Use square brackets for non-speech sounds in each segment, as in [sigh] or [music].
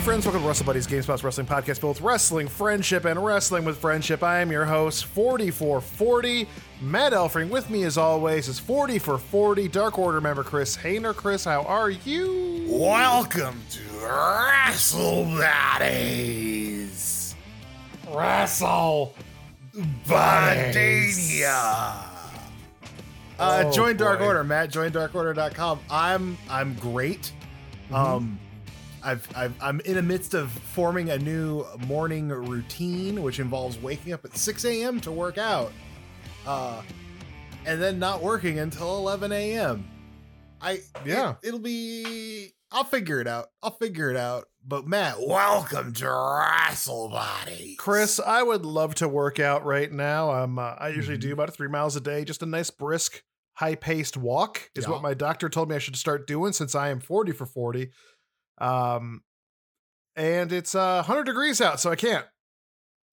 Hey friends, welcome to Wrestle Buddies GameSpot's Wrestling Podcast, both wrestling, friendship, and wrestling with friendship. I am your host, 4440, Matt Elfring. With me as always is 40 for 40, Dark Order member Chris Hayner. Chris, how are you? Welcome to Wrestle Buddies. Wrestle. Buddies. Uh, Oh, join Dark. Order, Matt. Join darkorder.com. I'm I'm great. Mm-hmm. Um, I've, I've I'm in the midst of forming a new morning routine, which involves waking up at 6 a.m. to work out, uh, and then not working until 11 a.m. I Yeah. it, will be. I'll figure it out. I'll figure it out. But Matt, welcome to Wrestle Body. Chris, I would love to work out right now. Um, uh, I usually Mm-hmm. do about three miles a day, just a nice brisk, high paced walk is Yeah. what my doctor told me I should start doing since I am 40 for 40. Um, and it's uh 100 degrees out, so I can't.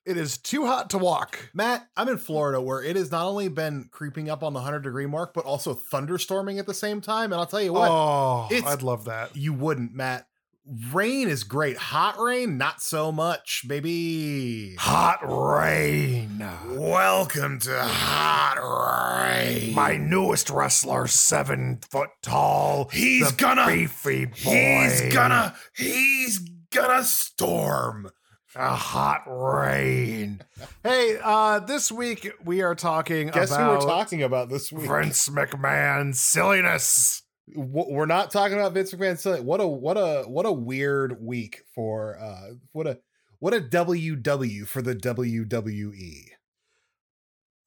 It is too hot to walk. Matt, I'm in Florida where it has not only been creeping up on the 100 degree mark, but also thunderstorming at the same time. And I'll tell you what, oh, I'd love that. you wouldn't, Matt. Rain is great. Hot rain, not so much, baby. Hot rain. Welcome to Hot Rain. My newest wrestler, seven foot tall. He's gonna- beefy boy. He's gonna, he's gonna storm. A hot rain. hey, uh, this week we are talking Guess about who we're talking about this week? Vince McMahon silliness. W- We're not talking about Vince McMahon. silly. What a what a what a weird week for uh what a what a WW for the. WWE.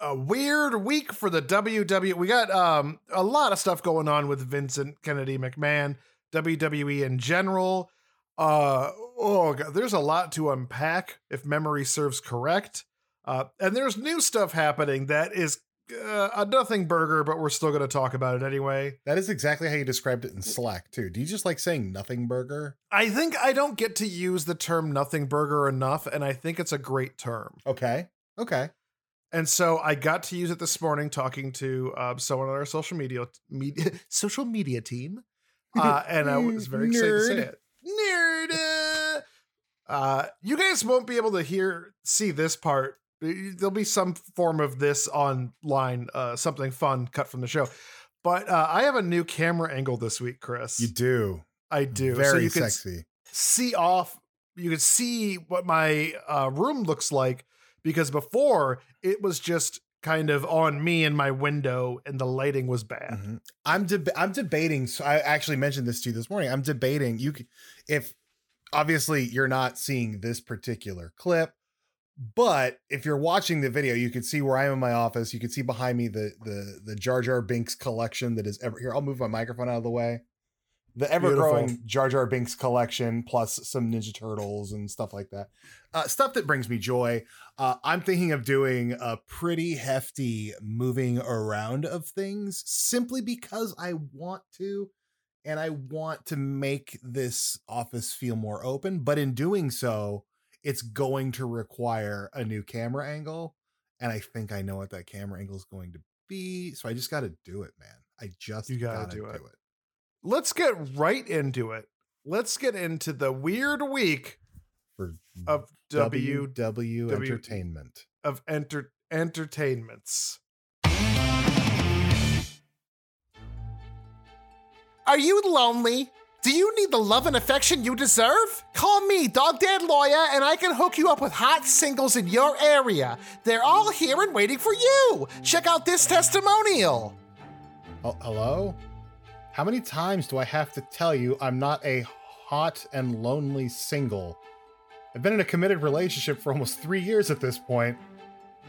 A weird week for the WWE. We got um a lot of stuff going on with Vincent Kennedy McMahon, WWE in general. Uh oh, God, there's a lot to unpack if memory serves correct. Uh, and there's new stuff happening that is uh, a nothing burger, but we're still going to talk about it anyway. That is exactly how you described it in Slack too. Do you just like saying nothing burger? I think I don't get to use the term nothing burger enough, and I think it's a great term. Okay. Okay. And so I got to use it this morning talking to uh, someone on our social media media [laughs] social media team, uh, and I was very excited to say it. Nerd. Uh, you guys won't be able to hear see this part. There'll be some form of this online, uh, something fun cut from the show. But uh, I have a new camera angle this week, Chris. You do. I do. Very so you can sexy. see off you could see what my uh, room looks like because before it was just kind of on me in my window and the lighting was bad Mhm. I'm deb- I'm debating. So I actually mentioned this to you this morning. I'm debating. You c- if obviously you're not seeing this particular clip, but if you're watching the video, you can see where I am in my office. You can see behind me the the the Jar Jar Binks collection that is ever here. I'll move my microphone out of the way. The ever growing. Jar Jar Binks collection, plus some Ninja Turtles and stuff like that. Uh, stuff that brings me joy. Uh, I'm thinking of doing a pretty hefty moving around of things simply because I want to. And I want to make this office feel more open. But in doing so, it's going to require a new camera angle. And I think I know what that camera angle is going to be. So I just got to do it, man. I just You gotta gotta do it. let's get right into it let's get into the weird week For of w WW W- Entertainment. of enter entertainments Are you lonely? Do you need the love and affection you deserve? Call me, Dog Dad Lawyer, and I can hook you up with hot singles in your area. They're all here and waiting for you. Check out this testimonial. Oh, hello? How many times do I have to tell you I'm not a hot and lonely single? I've been in a committed relationship for almost three years at this point,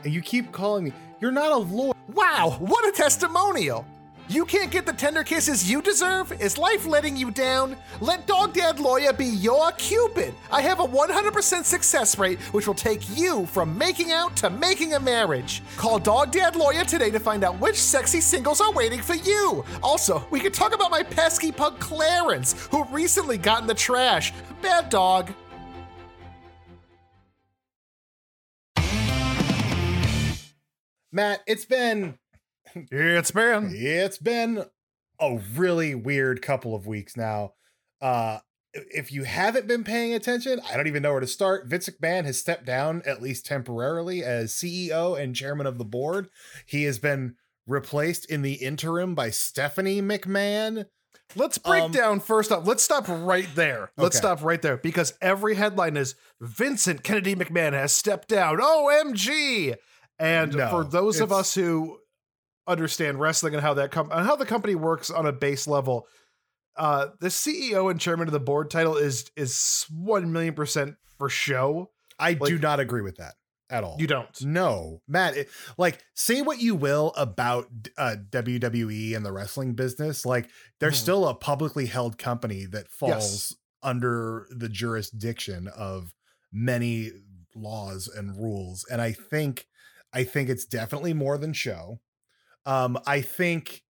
and you keep calling me. You're not a lawyer. Wow, what a testimonial! You can't get the tender kisses you deserve? Is life letting you down? Let Dog Dad Lawyer be your Cupid. I have a 100% success rate, which will take you from making out to making a marriage. Call Dog Dad Lawyer today to find out which sexy singles are waiting for you. Also, we could talk about my pesky pug Clarence, who recently got in the trash. Bad dog. Matt, it's been It's been. it's been a really weird couple of weeks now. Uh if you haven't been paying attention, I don't even know where to start. Vince McMahon has stepped down, at least temporarily, as CEO and chairman of the board. He has been replaced in the interim by Stephanie McMahon. Let's break Um, down first up. Let's stop right there. Let's Okay. stop right there because every headline is Vincent Kennedy McMahon has stepped down. OMG. And No, for those of us who understand wrestling and how that com- and how the company works on a base level, uh, the CEO and chairman of the board title is is one million percent for show. I do not agree with that at all. You don't. No, Matt. It, like, say what you will about uh, WWE and the wrestling business, like they're Mhm. still a publicly held company that falls Yes. under the jurisdiction of many laws and rules. And I think, I think it's definitely more than show. Um, I think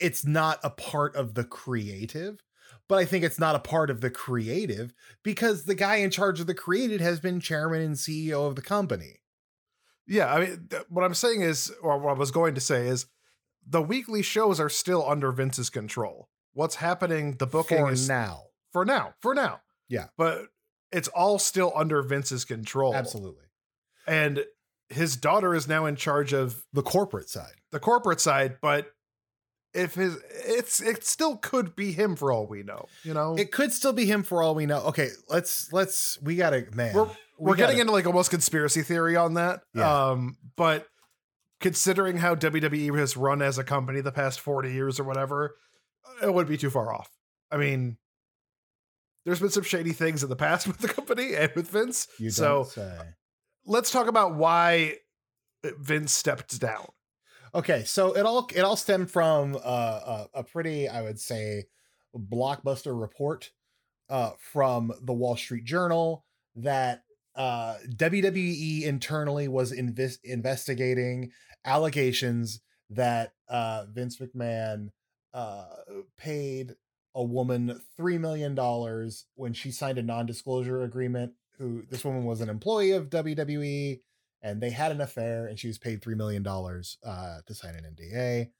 it's not a part of the creative. But I think it's not a part of the creative because the guy in charge of the creative has been chairman and CEO of the company. Yeah, I mean, th- what I'm saying is, or what I was going to say is, the weekly shows are still under Vince's control. What's happening? The booking for is now. for now, for now. Yeah. but it's all still under Vince's control. Absolutely. and his daughter is now in charge of The corporate side. the corporate side. But if his, it's it still could be him for all we know. You know, It could still be him for all we know. Okay, let's let's we gotta man. we're we we're getting gotta- into like almost conspiracy theory on that. Yeah. Um, but considering how WWE has run as a company the past 40 years or whatever, it wouldn't be too far off. I mean, there's been some shady things in the past [laughs] with the company and with Vince. you so don't say. Let's talk about why Vince stepped down. Okay, so it all it all stemmed from uh, a, a pretty, I would say, blockbuster report uh, from the Wall Street Journal that uh, WWE internally was invis- investigating allegations that uh, Vince McMahon uh, paid a woman three million dollars when she signed a non-disclosure agreement. Who this woman was an employee of WWE and they had an affair and she was paid $3 million uh, to sign an NDA.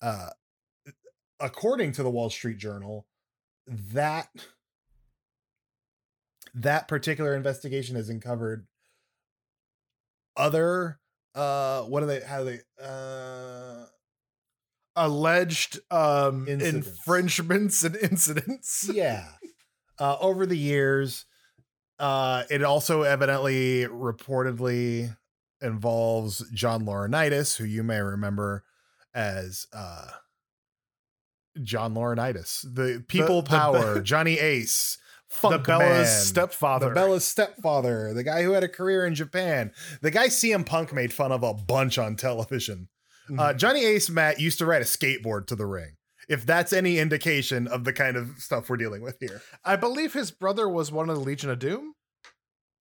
Uh, according to the Wall Street Journal, that that particular investigation has uncovered other uh what are they how do they uh Alleged um, Incidents. infringements and incidents. yeah [laughs] uh over the years uh it also evidently reportedly involves john laurinaitis who you may remember as uh john laurinaitis the people the- power johnny ace [laughs] the Funk Bella's Man, stepfather. the Bella's stepfather, the guy who had a career in Japan, the guy CM Punk made fun of a bunch on television. Uh, Mhm. Johnny Ace Matt used to ride a skateboard to the ring. If that's any indication of the kind of stuff we're dealing with here. I believe his brother was one of the Legion of Doom.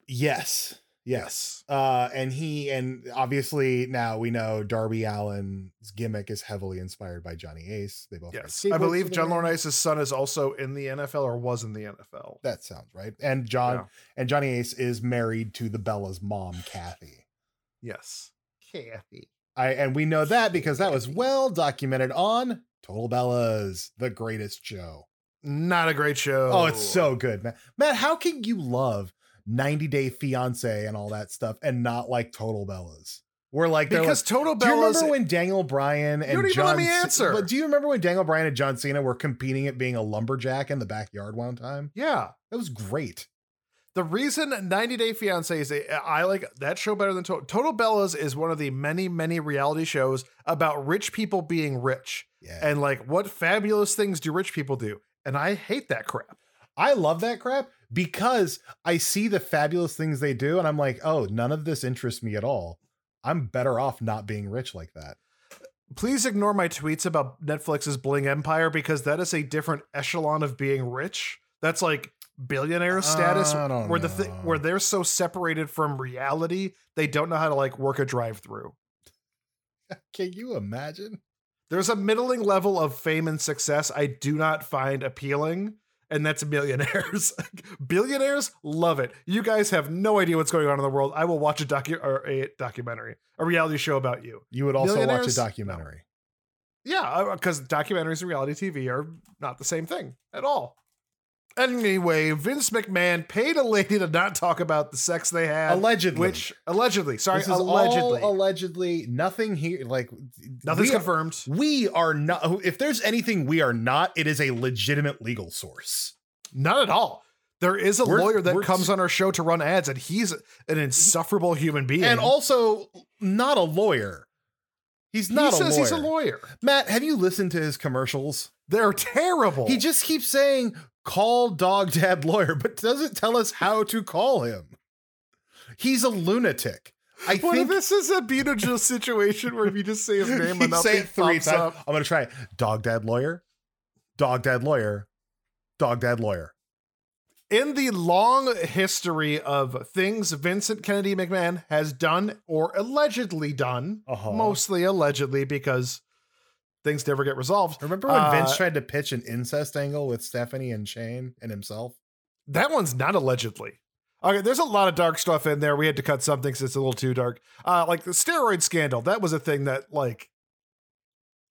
Yes. Yes. Uh, and he and obviously now we know Darby Allin's gimmick is heavily inspired by Johnny Ace. They both Yes, I believe John ring. Laurinaitis' son is also in the NFL or was in the NFL. That sounds right. And John Yeah. and Johnny Ace is married to the Bella's mom, Kathy. Yes, Kathy. I and we know that because that was well documented on Total Bellas, the greatest show. Not a great show. Oh, it's so good, Matt. Matt, how can you love 90 Day Fiance and all that stuff and not like Total Bellas? We're like, because like, Total do you Bellas. remember when Daniel Bryan and don't even John let me answer. But do you remember when Daniel Bryan and John Cena were competing at being a lumberjack in the backyard one time? yeah, That was great. the reason 90 Day Fiance is a, I like that show better than Total. Total Bellas is one of the many many reality shows about rich people being rich Yeah. and like what fabulous things do rich people do, and I hate that crap. I love that crap because I see the fabulous things they do, and I'm like, oh, none of this interests me at all. I'm better off not being rich like that. Please ignore my tweets about Netflix's Bling Empire because that is a different echelon of being rich. That's like billionaire status don't where the thi- where they're so separated from reality, they don't know how to like work a drive-through. [laughs] Can you imagine? There's a middling level of fame and success I do not find appealing, and that's millionaires. [laughs] Billionaires love it. You guys have no idea what's going on in the world. I will watch a docu or a documentary, a reality show about you. You would also watch a documentary. Yeah, uh, because documentaries and reality TV are not the same thing at all. Anyway, Vince McMahon paid a lady to not talk about the sex they had. Allegedly. Which allegedly, sorry, this is allegedly. all allegedly. Nothing here. Like Nothing's we are- confirmed. We are not. If there's anything we are not, it is a legitimate legal source. Not at all. There is a We're- lawyer that comes on our show to run ads, and he's an insufferable human being. and also not a lawyer. He's not he a says lawyer. he's a lawyer. Matt, have you listened to his commercials? They're terrible. He just keeps saying, call dog dad lawyer, but doesn't tell us how to call him. He's a lunatic. I think this is a Beetlejuice situation where if you just say his [laughs] name enough, say it three times. up? I'm gonna try it. Dog dad lawyer, dog dad lawyer, dog dad lawyer. In the long history of things Vincent Kennedy McMahon has done or allegedly done, Uh-huh. mostly allegedly because things never get resolved. Remember when Vince Uh, tried to pitch an incest angle with Stephanie and Shane and himself? That one's not allegedly. Okay, there's a lot of dark stuff in there. We had to cut something since it's a little too dark. Uh, like the steroid scandal, that was a thing that like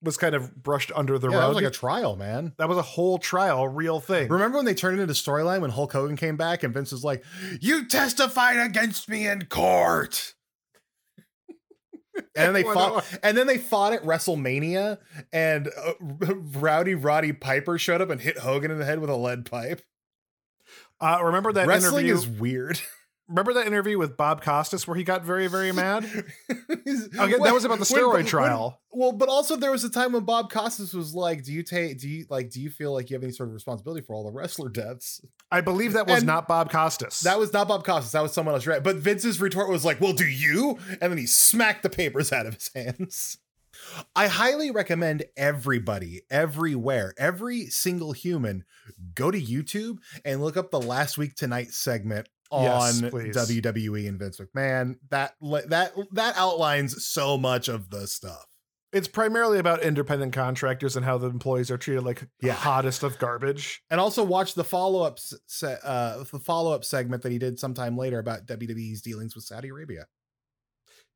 was kind of brushed under the yeah, that rug. was like a trial, man. that was a whole trial, real thing. Remember when they turned it into storyline when Hulk Hogan came back and Vince was like, "You testified against me in court," and then they fought, and then they fought at WrestleMania, and uh, Rowdy Roddy Piper showed up and hit Hogan in the head with a lead pipe. Uh, remember that Wrestling interview? is weird. [laughs] remember that interview with Bob Costas where he got very, very mad? [laughs] okay, that was about the steroid trial. well, but also there was a time when Bob Costas was like, "Do you take? Do you like? Do you feel like you have any sort of responsibility for all the wrestler deaths?" I believe that was And not Bob Costas. That was not Bob Costas. That was someone else, right? But Vince's retort was like, "Well, do you?" And then he smacked the papers out of his hands. I highly recommend everybody, everywhere, every single human, go to YouTube and look up the Last Week Tonight segment on please. WWE and Vince McMahon. That that that outlines so much of the stuff. it's primarily about independent contractors and how the employees are treated like the hottest of garbage. And also watch the follow up se- uh, the follow up segment that he did sometime later about WWE's dealings with Saudi Arabia.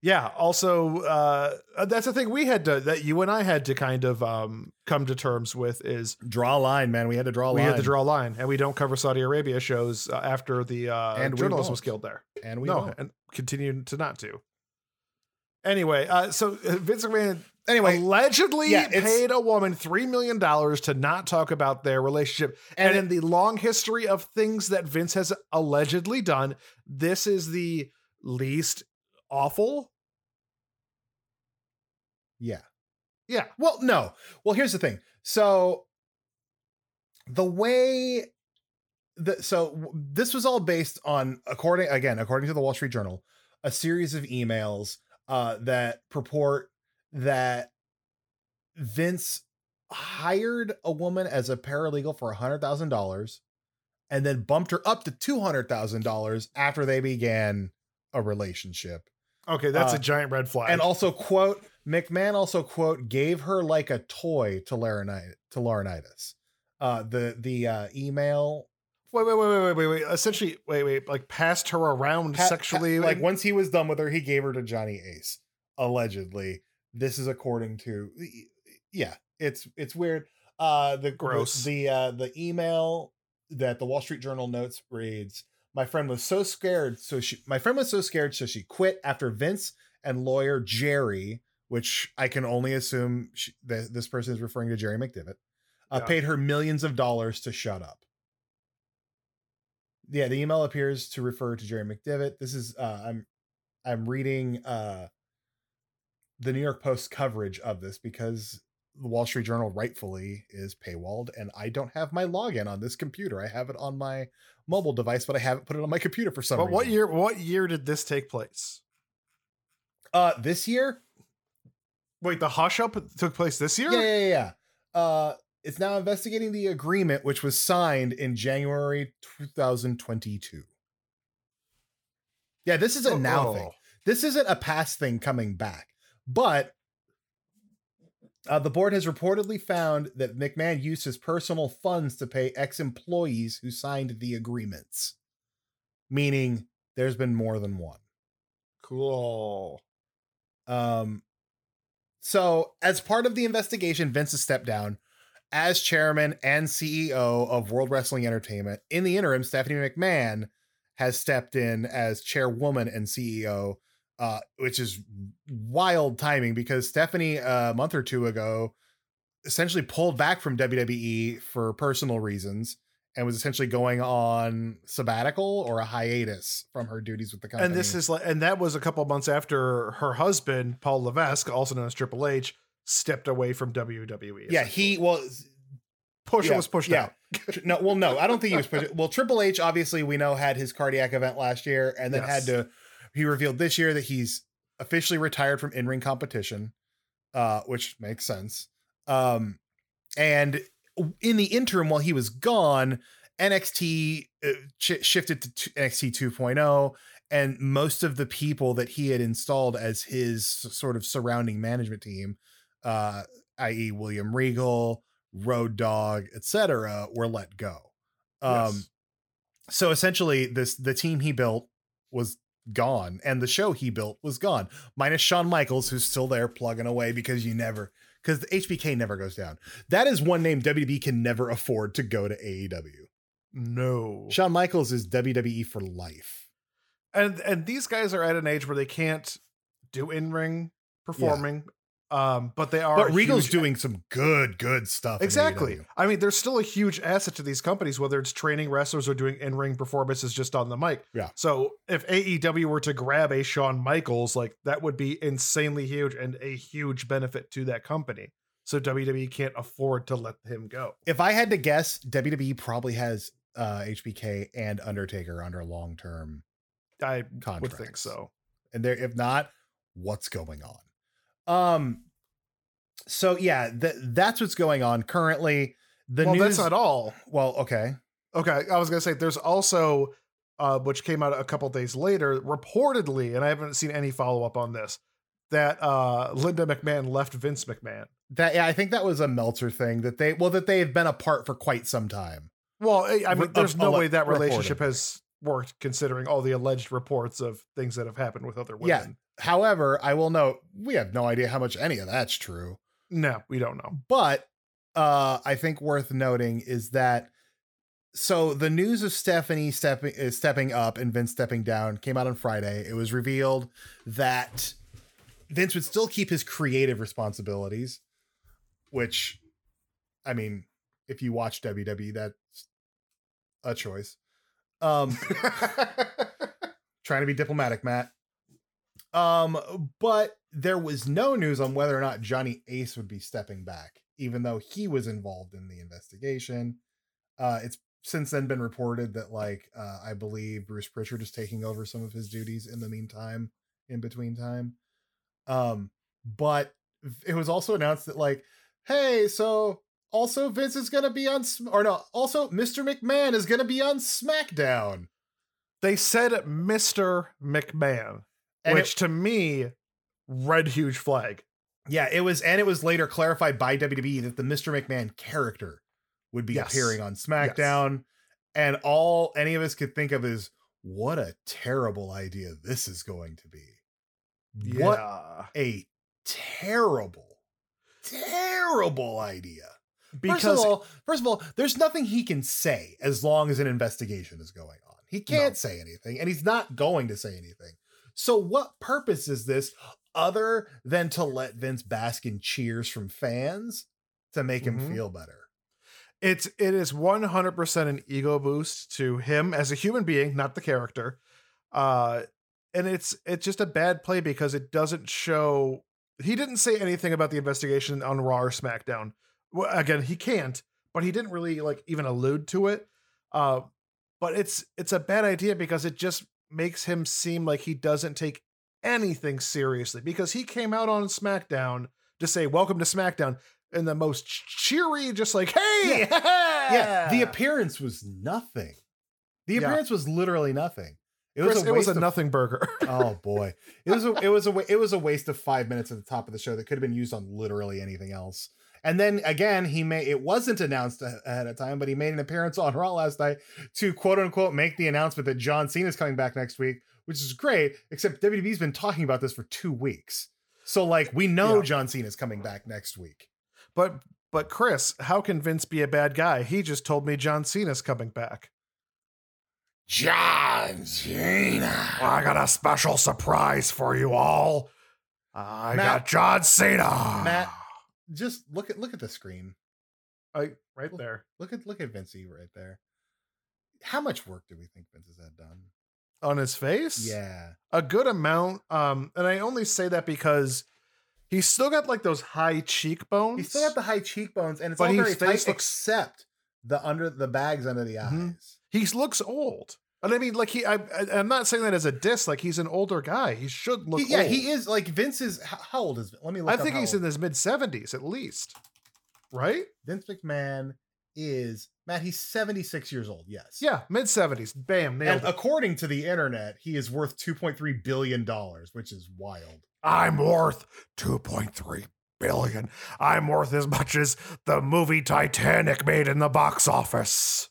Yeah. Also, uh, that's the thing we had to that you and I had to kind of um, come to terms with is Draw a line, man. We had to draw a line. we had to draw a line, and we don't cover Saudi Arabia shows uh, after the uh, And journalist was killed there. and we no, won't. and continue to not to. Anyway, uh, so uh, Vince McMahon Anyway, allegedly yeah, paid a woman three million dollars to not talk about their relationship. And, And in the long history of things that Vince has allegedly done, this is the least awful. yeah. Yeah. Well, no. Well, here's the thing. So the way the so this was all based on according again according to the Wall Street Journal, a series of emails uh that purport that Vince hired a woman as a paralegal for a hundred thousand dollars and then bumped her up to two hundred thousand dollars after they began a relationship. Okay, that's Uh, a giant red flag. And also quote McMahon also quote gave her like a toy to Laurinaitis to Laurinaitis. Uh the the uh email wait, wait, wait, wait, wait, wait, wait. Essentially, wait, wait, like passed her around pa- pa- sexually. like once he was done with her, he gave her to Johnny Ace. Allegedly. This is according to yeah, it's it's weird. Uh the Gross. The, the uh the email that the Wall Street Journal notes reads my friend was so scared so she my friend was so scared so she quit after Vince and lawyer Jerry which I can only assume she, that this person is referring to Jerry McDevitt, uh, Yeah. paid her millions of dollars to shut up. Yeah, the email appears to refer to Jerry McDevitt. This is uh, I'm I'm reading uh, the New York Post coverage of this because the Wall Street Journal rightfully is paywalled, and I don't have my login on this computer. I have it on my mobile device, but I haven't put it on my computer for some But reason. what year? What year did this take place? Uh, this year? Wait, the hush up took place this year. Yeah, yeah, yeah. yeah. Uh, it's now investigating the agreement which was signed in January 2022. Yeah, this is a now Oh. thing. This isn't a past thing coming back, but uh, the board has reportedly found that McMahon used his personal funds to pay ex employees who signed the agreements, meaning there's been more than one. Cool. Um, so as part of the investigation, Vince has stepped down as chairman and CEO of World Wrestling Entertainment. In the interim, Stephanie McMahon has stepped in as chairwoman and CEO, uh, which is wild timing because Stephanie a month or two ago essentially pulled back from WWE for personal reasons and was essentially going on sabbatical or a hiatus from her duties with the company. And this is like, and that was a couple months after her husband Paul Levesque, also known as Triple H, stepped away from WWE. yeah, he well push yeah, was pushed yeah. out. [laughs] No, well, no, I don't think he was pushed. Well, Triple H, obviously, we know had his cardiac event last year, and then Yes. had to. He revealed this year that he's officially retired from in-ring competition, uh, which makes sense. Um, and in the interim, while he was gone, NXT uh, sh- shifted to t- NXT 2.0, and most of the people that he had installed as his sort of surrounding management team, uh, i.e., William Regal, Road Dog, etc., were let go. Um, Yes. so essentially, this the team he built was gone, and the show he built was gone, minus Shawn Michaels, who's still there plugging away because you never because the HBK never goes down. That is one name WWE can never afford to go to AEW. No. Shawn Michaels is WWE for life. and and these guys are at an age where they can't do in ring performing, um, but they are. But Regal's huge- doing some good, good stuff. exactly. I mean, there's still a huge asset to these companies, whether it's training wrestlers or doing in ring performances just on the mic. Yeah. So if AEW were to grab a Shawn Michaels, like that would be insanely huge and a huge benefit to that company. So WWE can't afford to let him go. If I had to guess, WWE probably has uh, HBK and Undertaker under long term I would think so. and there if not what's going on um so yeah th- that's what's going on currently the well, news that's not all. well okay Okay, I was gonna say there's also, uh, which came out a couple days later, reportedly, and I haven't seen any follow up on this, that uh, Linda McMahon left Vince McMahon. that yeah i think that was a meltzer thing that they well that they have been apart for quite some time Well, I I mean, there's no way that relationship has worked, considering all the alleged reports of things that have happened with other Yeah. However i will note we have no idea how much any of that's true. No, we don't know. but uh i think worth noting is that so the news of stephanie stepping is stepping up and vince stepping down came out on friday. It was revealed that vince would still keep his creative responsibilities which i mean if you watch wwe that's a choice. Um [laughs] trying to be diplomatic matt um but there was no news on whether or not johnny ace would be stepping back even though he was involved in the investigation. Uh it's since then been reported that like uh i believe bruce pritchard is taking over some of his duties in the meantime in between time. Um but it was also announced that like hey so also vince is gonna be on or no also mr mcmahon is gonna be on smackdown. They said Mr. McMahon, And which it- to me, red huge flag. Yeah, it was, and it was later clarified by WWE that the Mr. McMahon character would be Yes. appearing on SmackDown, and all any of us could think of is what a terrible idea this is going to be. What a terrible, terrible idea. Because first of all, first of all, there's nothing he can say as long as an investigation is going on. He can't say anything, and he's not going to say anything. So, what purpose is this other than to let Vince bask in cheers from fans to make him Mhm. feel better? it's it is 100% an ego boost to him as a human being not the character uh and it's it's just a bad play because it doesn't show he didn't say anything about the investigation on Raw or SmackDown. Well, again, he can't, but he didn't really like even allude to it. Uh, but it's it's a bad idea because it just makes him seem like he doesn't take anything seriously because he came out on SmackDown to say welcome to SmackDown in the most cheery, just like hey, Yeah, the [laughs] appearance was nothing. The Yeah. appearance was literally nothing. It Chris, was a it was a of nothing burger. [laughs] oh boy it was a, it was a it was a waste of five minutes at the top of the show that could have been used on literally anything else and then again he made it wasn't announced ahead of time but he made an appearance on raw last night to quote unquote make the announcement that john Cena is coming back next week which is great except wwe's been talking about this for two weeks so like we know Yeah. john is coming back next week but but Chris, how can Vince be a bad guy? He just told me John Cena's coming back. John Cena. I got a special surprise for you all. I Matt- got John Cena. Matt- just look at look at the screen I, right there look at look at vincey right there how much work do we think vince has had done on his face. yeah a good amount. Um, and I only say that because he's still got like those high cheekbones. He's still got the high cheekbones, and it's But all very face tight, looks- except the under the bags under the Mhm. eyes. he looks old. And I mean, like he, I, I, I'm not saying that as a diss. Like he's an older guy. He should look. He- yeah, old. he is like Vince is. How, old is? Let me look. I think he's old. in his mid seventies at least. Right? Vince McMahon is Matt. He's seventy six years old. Yes. Yeah, mid seventies. Bam, nailed And it. according to the internet, he is worth two point three billion dollars, which is wild. I'm worth 2.3 billion. I'm worth as much as the movie Titanic made in the box office.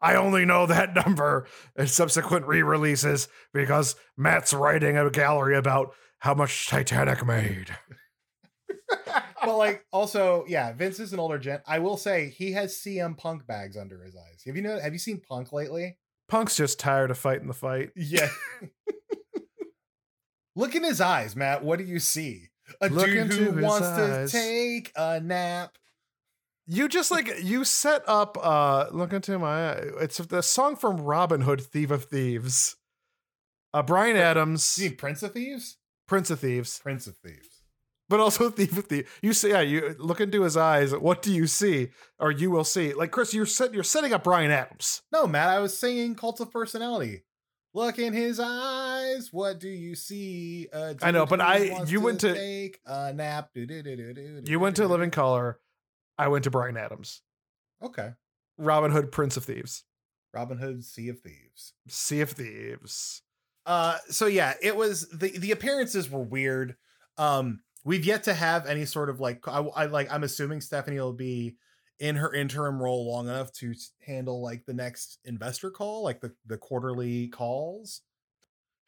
I only know that [laughs] number in subsequent re-releases because Matt's writing a gallery about how much Titanic made. [laughs] but like, also, yeah, Vince is an older gent. I will say he has CM Punk bags under his eyes. Have you know? Have you seen Punk lately? Punk's just tired of fighting the fight. Yeah. [laughs] Look in his eyes, Matt. What do you see? A Look dude who wants eyes. to take a nap. You just like you set up uh look into my. It's the song from Robin Hood, Thief of Thieves. Uh Bryan Adams, You mean Prince of Thieves? Prince of Thieves. Prince of Thieves. but also [laughs] thief of thief. You see, yeah, you look into his eyes. What do you see, or you will see? Like Chris, you're set, you're setting up Bryan Adams. No, Matt, I was singing Cult of Personality. Look in his eyes. What do you see? I know, but I- you went to- take a nap. You went to Living Colour. I went to Bryan Adams. Okay. Robin Hood, Prince of Thieves, Robin Hood, Sea of Thieves. Sea of Thieves. Uh, so yeah, it was the the appearances were weird. Um, we've yet to have any sort of like I, I like I'm assuming Stephanie will be in her interim role long enough to handle like the next investor call, like the the quarterly calls.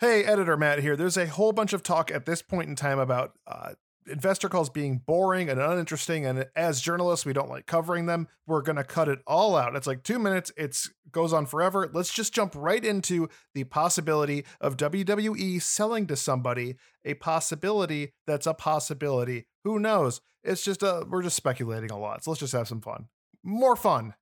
Hey, editor Matt here. There's a whole bunch of talk at this point in time about uh, investor calls being boring and uninteresting, and as journalists, we don't like covering them. We're gonna cut it all out. It's like two minutes. It's goes on forever. Let's just jump right into the possibility of WWE selling to somebody. A possibility that's a possibility. Who knows? It's just a we're just speculating a lot. So let's just have some fun. More fun.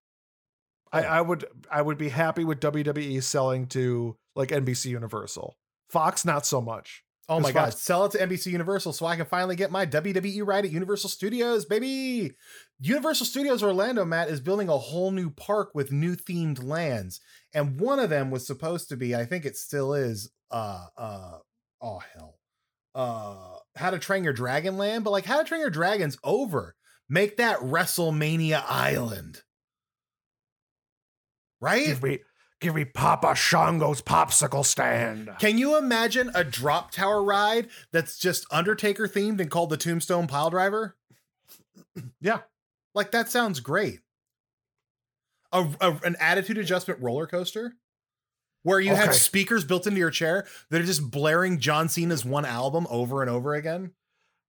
I, I would I would be happy with WWE selling to like NBC Universal. Fox, not so much. Oh my god, sell it to NBC Universal so I can finally get my WWE ride at Universal Studios, baby. Universal Studios Orlando, Matt, is building a whole new park with new themed lands. And one of them was supposed to be, I think it still is, uh uh oh hell. Uh How to Train Your Dragon Land, but like How to Train Your Dragon's over. Make that WrestleMania Island. Right? Me give me Papa Shango's popsicle stand. Can you imagine a drop tower ride that's just Undertaker themed and called the Tombstone Pile Driver? [clears throat] Yeah. Like that sounds great. A, a- an attitude adjustment roller coaster where you have speakers built into your chair that are just blaring John Cena's one album over and over again.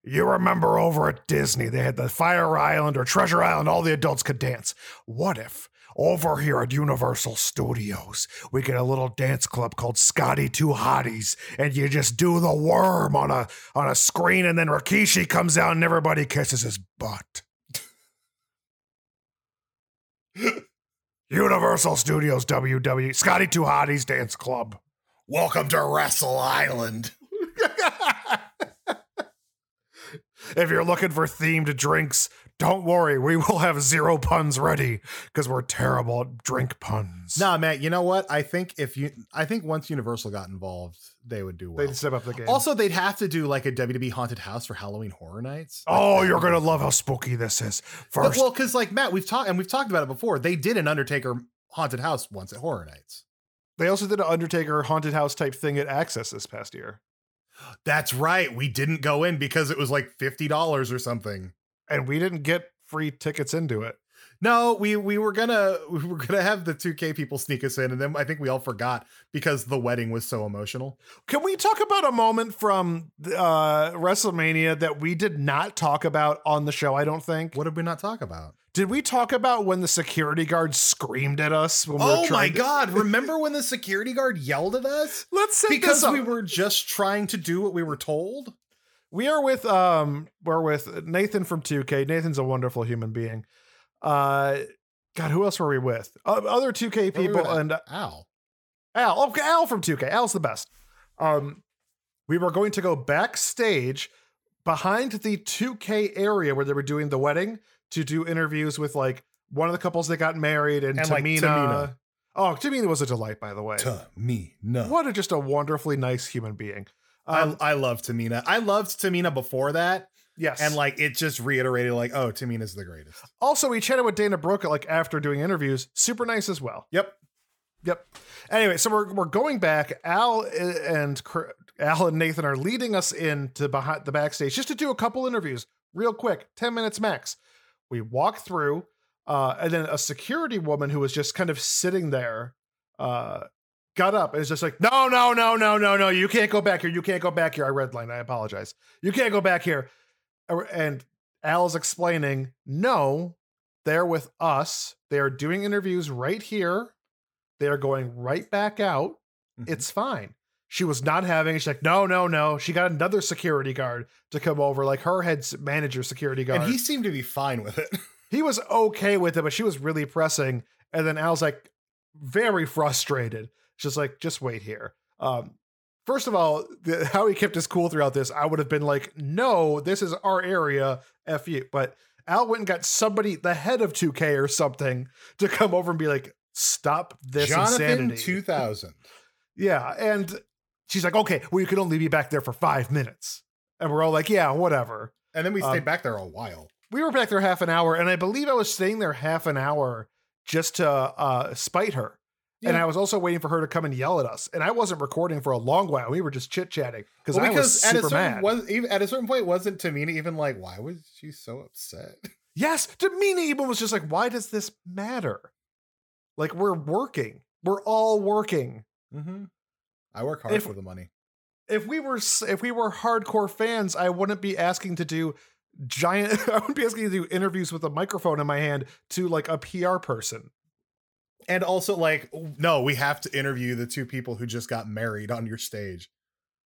You remember over at Disney, they had the Fire Island or Treasure Island, all the adults could dance. What if over here at Universal Studios, we get a little dance club called Scotty Two Hotties, and you just do the worm on a on a screen, and then Rikishi comes out and everybody kisses his butt. [laughs] Universal Studios WW Scotty Two Hotties Dance Club. Welcome to Wrestle Island. [laughs] [laughs] if you're looking for themed drinks, don't worry, we will have zero puns ready because we're terrible at drink puns. Nah, man. You know what? I think if you, I think once Universal got involved, they would do well. they'd step up the game. Also, they'd have to do like a WWE haunted house for Halloween Horror Nights. oh, you're gonna love how spooky this is. But- First, well, because like Matt, we've talked and we've talked about it before. They did an Undertaker haunted house once at Horror Nights. they also did an Undertaker haunted house type thing at Axxess this past year, That's right. We didn't go in because it was like fifty dollars or something. And we didn't get free tickets into it. No, we we were gonna [laughs] we were gonna have the 2K people sneak us in, and then I think we all forgot because the wedding was so emotional. Can we talk about a moment from uh, WrestleMania that we did not talk about on the show? I don't think. What did we not talk about? Did we talk about when the security guard screamed at us? When we were Oh my to- [laughs] god! Remember when the security guard yelled at us Let's set because we were just trying to do what we were told? We are with um we're with Nathan from 2K. Nathan's a wonderful human being. Uh God, who else were we with? Uh, other 2K Where were we people at? and Al. Al. Okay, Al from 2K. Al's the best. Um we were going to go backstage behind the 2K area where they were doing the wedding to do interviews with like one of the couples that got married and, And, like, Tamina. Tamina. Oh, Tamina was a delight, by the way. No. What a just a wonderfully nice human being. Um, I, I love Tamina. I loved Tamina before that, yes, and like it just reiterated, like, oh, Tamina's the greatest. Also, we chatted with Dana Brooke like after doing interviews. Super nice as well. Yep. Yep. Anyway, so we're we're going back. Al and Al and Nathan are leading us into behind the backstage just to do a couple interviews, real quick, ten minutes max. We walk through, uh, and then a security woman who was just kind of sitting there, uh, got up and is just like, "No, no, no, no, no, no! You can't go back here. You can't go back here." I redlined. I apologize. You can't go back here. And Al's explaining, "No, they're with us. They are doing interviews right here. They are going right back out. Mhm. It's fine. She was not having. it. She's like, no, no, no. She got another security guard to come over, like her head manager security guard. and he seemed to be fine with it. [laughs] he was okay with it, but she was really pressing. And then Al's like, very frustrated. She's like, just wait here. Um, first of all, the, [laughs] how he kept his cool throughout this, I would have been like, no, this is our area. F you. But Al went and got somebody, the head of 2K or something, to come over and be like, stop this Jonathan insanity. [laughs] 2000. Yeah. And she's like, okay, well, you can only be back there for five minutes. And we're all like, yeah, whatever. And then we Um, stayed back there a while. We were back there half an hour, and I believe I was staying there half an hour just to uh, spite her. And I was also waiting for her to come and yell at us. And I wasn't recording for a long while. We were just chit chatting because I was at a super certain mad. was even at a certain point wasn't Tamina even like why was she so upset? [laughs] yes, Tamina even was just like, why does this matter? Like we're working. We're all working. Mm-hmm. I work hard If- for the money. If we were if we were hardcore fans, I wouldn't be asking to do giant. [laughs] I wouldn't be asking to do interviews with a microphone in my hand to like a PR person. And also like no, we have to interview the two people who just got married on your stage.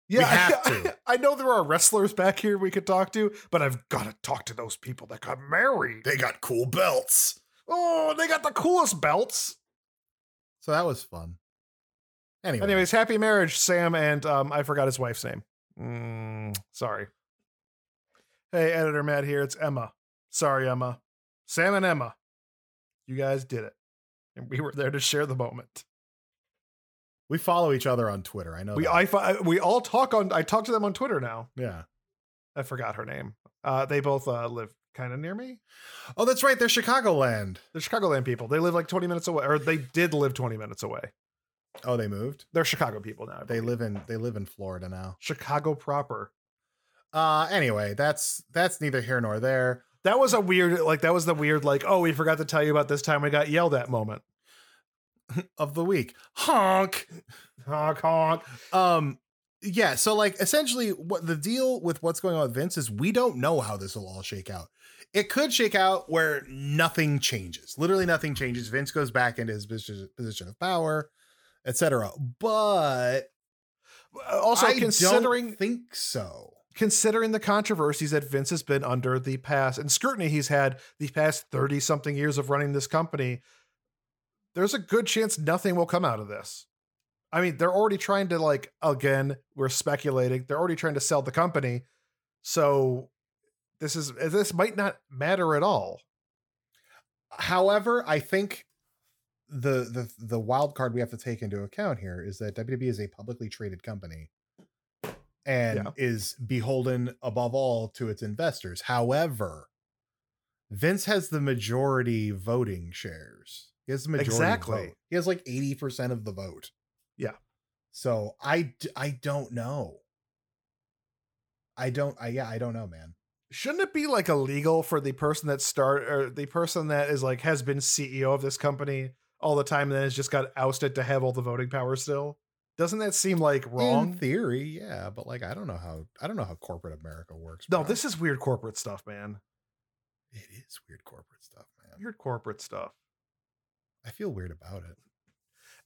Yeah, [laughs] have I, to. I know there are wrestlers back here we could talk to, but I've got to talk to those people that got married. They got cool belts. Oh, they got the coolest belts. So that was fun. Anyway, Anyways, happy marriage, Sam, and um, I forgot his wife's name. Mm, sorry. Hey, editor Matt here. It's Emma. Sorry, Emma. Sam and Emma. You guys did it, and we were there to share the moment. we follow each other on Twitter. I know. We that. I we all talk on. I talk to them on Twitter now. yeah. I forgot her name. Uh, they both uh, live kind of near me. Oh, that's right. They're Chicagoland. They're Chicagoland people. They live like 20 minutes away, or they did live 20 minutes away. Oh, they moved. They're Chicago people now. They live in they live in Florida now. Chicago proper. Uh anyway, that's that's neither here nor there. That was a weird, like, that was the weird, like, oh, we forgot to tell you about this time we got yelled at moment. [laughs] Of the week. Honk. Honk, honk. Um yeah, so like essentially what the deal with what's going on with Vince is we don't know how this will all shake out. It could shake out where nothing changes. Literally nothing changes. Vince goes back into his position of power, etc. But Also, I considering don't think so. Considering the controversies that Vince has been under the past and scrutiny he's had the past 30 something years of running this company, there's a good chance nothing will come out of this. I mean, they're already trying to, like, again, we're speculating, they're already trying to sell the company. So this is this might not matter at all. However, I think the the the wild card we have to take into account here is that WWE is a publicly traded company and Yeah. is beholden above all to its investors. However, Vince has the majority voting shares. He has the majority Exactly. vote. He has like 80% of the vote. Yeah. So I I don't know. I don't I yeah, I don't know, man. Shouldn't it be like illegal for the person that start or the person that is like has been CEO of this company all the time and then has just got ousted to have all the voting power still? Doesn't that seem like wrong? In theory, yeah, but like I don't know how I don't know how corporate America works. no, bro. this is weird corporate stuff, man. it is weird corporate stuff, man. Weird corporate stuff. I feel weird about it.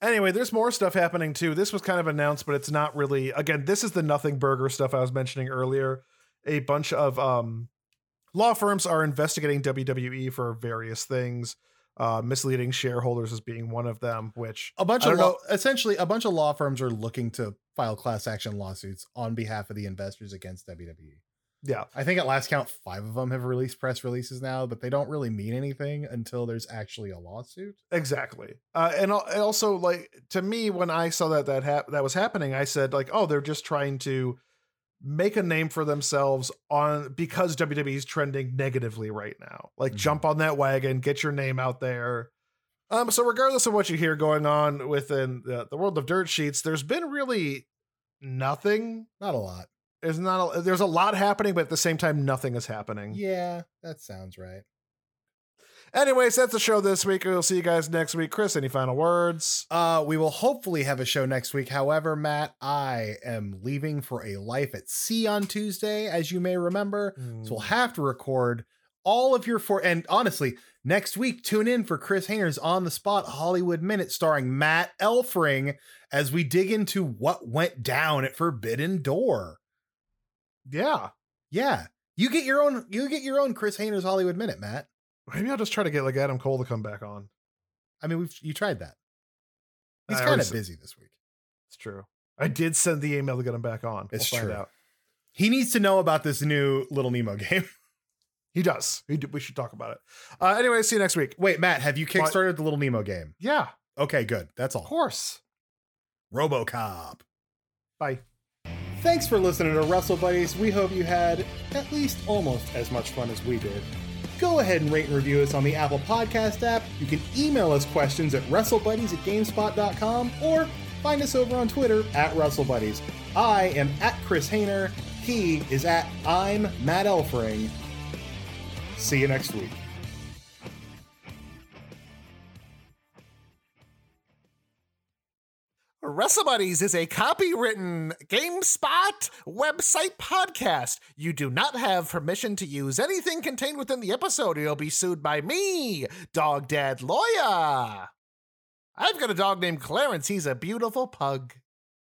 Anyway, there's more stuff happening too. This was kind of announced, but it's not really. Again, this is the nothing burger stuff I was mentioning earlier. A bunch of um, law firms are investigating WWE for various things. Uh, misleading shareholders as being one of them, which A bunch of law, essentially a bunch of law firms are looking to file class action lawsuits on behalf of the investors against WWE. yeah, I think at last count, five of them have released press releases now, but they don't really mean anything until there's actually a lawsuit. exactly. Uh, and and also, like to me, when I saw that that hap- that was happening, I said like, oh, they're just trying to make a name for themselves on because WWE is trending negatively right now. Like, Mhm. jump on that wagon, get your name out there. Um, so regardless of what you hear going on within the, the world of dirt sheets, there's been really nothing. Not a lot. There's not. A, there's a lot happening, but at the same time, nothing is happening. Yeah, that sounds right. Anyways, that's the show this week. We'll see you guys next week. Chris, any final words? Uh, we will hopefully have a show next week. However, Matt, I am leaving for a life at sea on Tuesday, as you may remember. So we'll have to record all of your four. And honestly, next week, tune in for Chris Hayner's on the spot Hollywood Minute starring Matt Elfring as we dig into what went down at Forbidden Door. yeah. Yeah. You get your own you get your own Chris Hayner's Hollywood Minute, Matt. Maybe I'll just try to get like Adam Cole to come back on. I mean, we've you tried that. He's I kind of busy this week. It's true. I did send the email to get him back on. It's we'll find true. out. He needs to know about this new Little Nemo [laughs] game. He does. He d- we should talk about it. Uh, anyway, see you next week. Wait, Matt, have you kickstarted the Little Nemo game? Yeah, Okay, good. That's all. of course. RoboCop. Bye. Thanks for listening to Wrestle Buddies. We hope you had at least almost as much fun as we did. Go ahead and rate and review us on the Apple Podcast app. You can email us questions at WrestleBuddies at GameSpot.com or find us over on Twitter at WrestleBuddies. I am at Chris Hayner. He is at I'm Matt Elfring. See you next week. WrestleBuddies is a copywritten GameSpot website podcast. You do not have permission to use anything contained within the episode, or you'll be sued by me, Dog Dad Lawyer. I've got a dog named Clarence. He's a beautiful pug.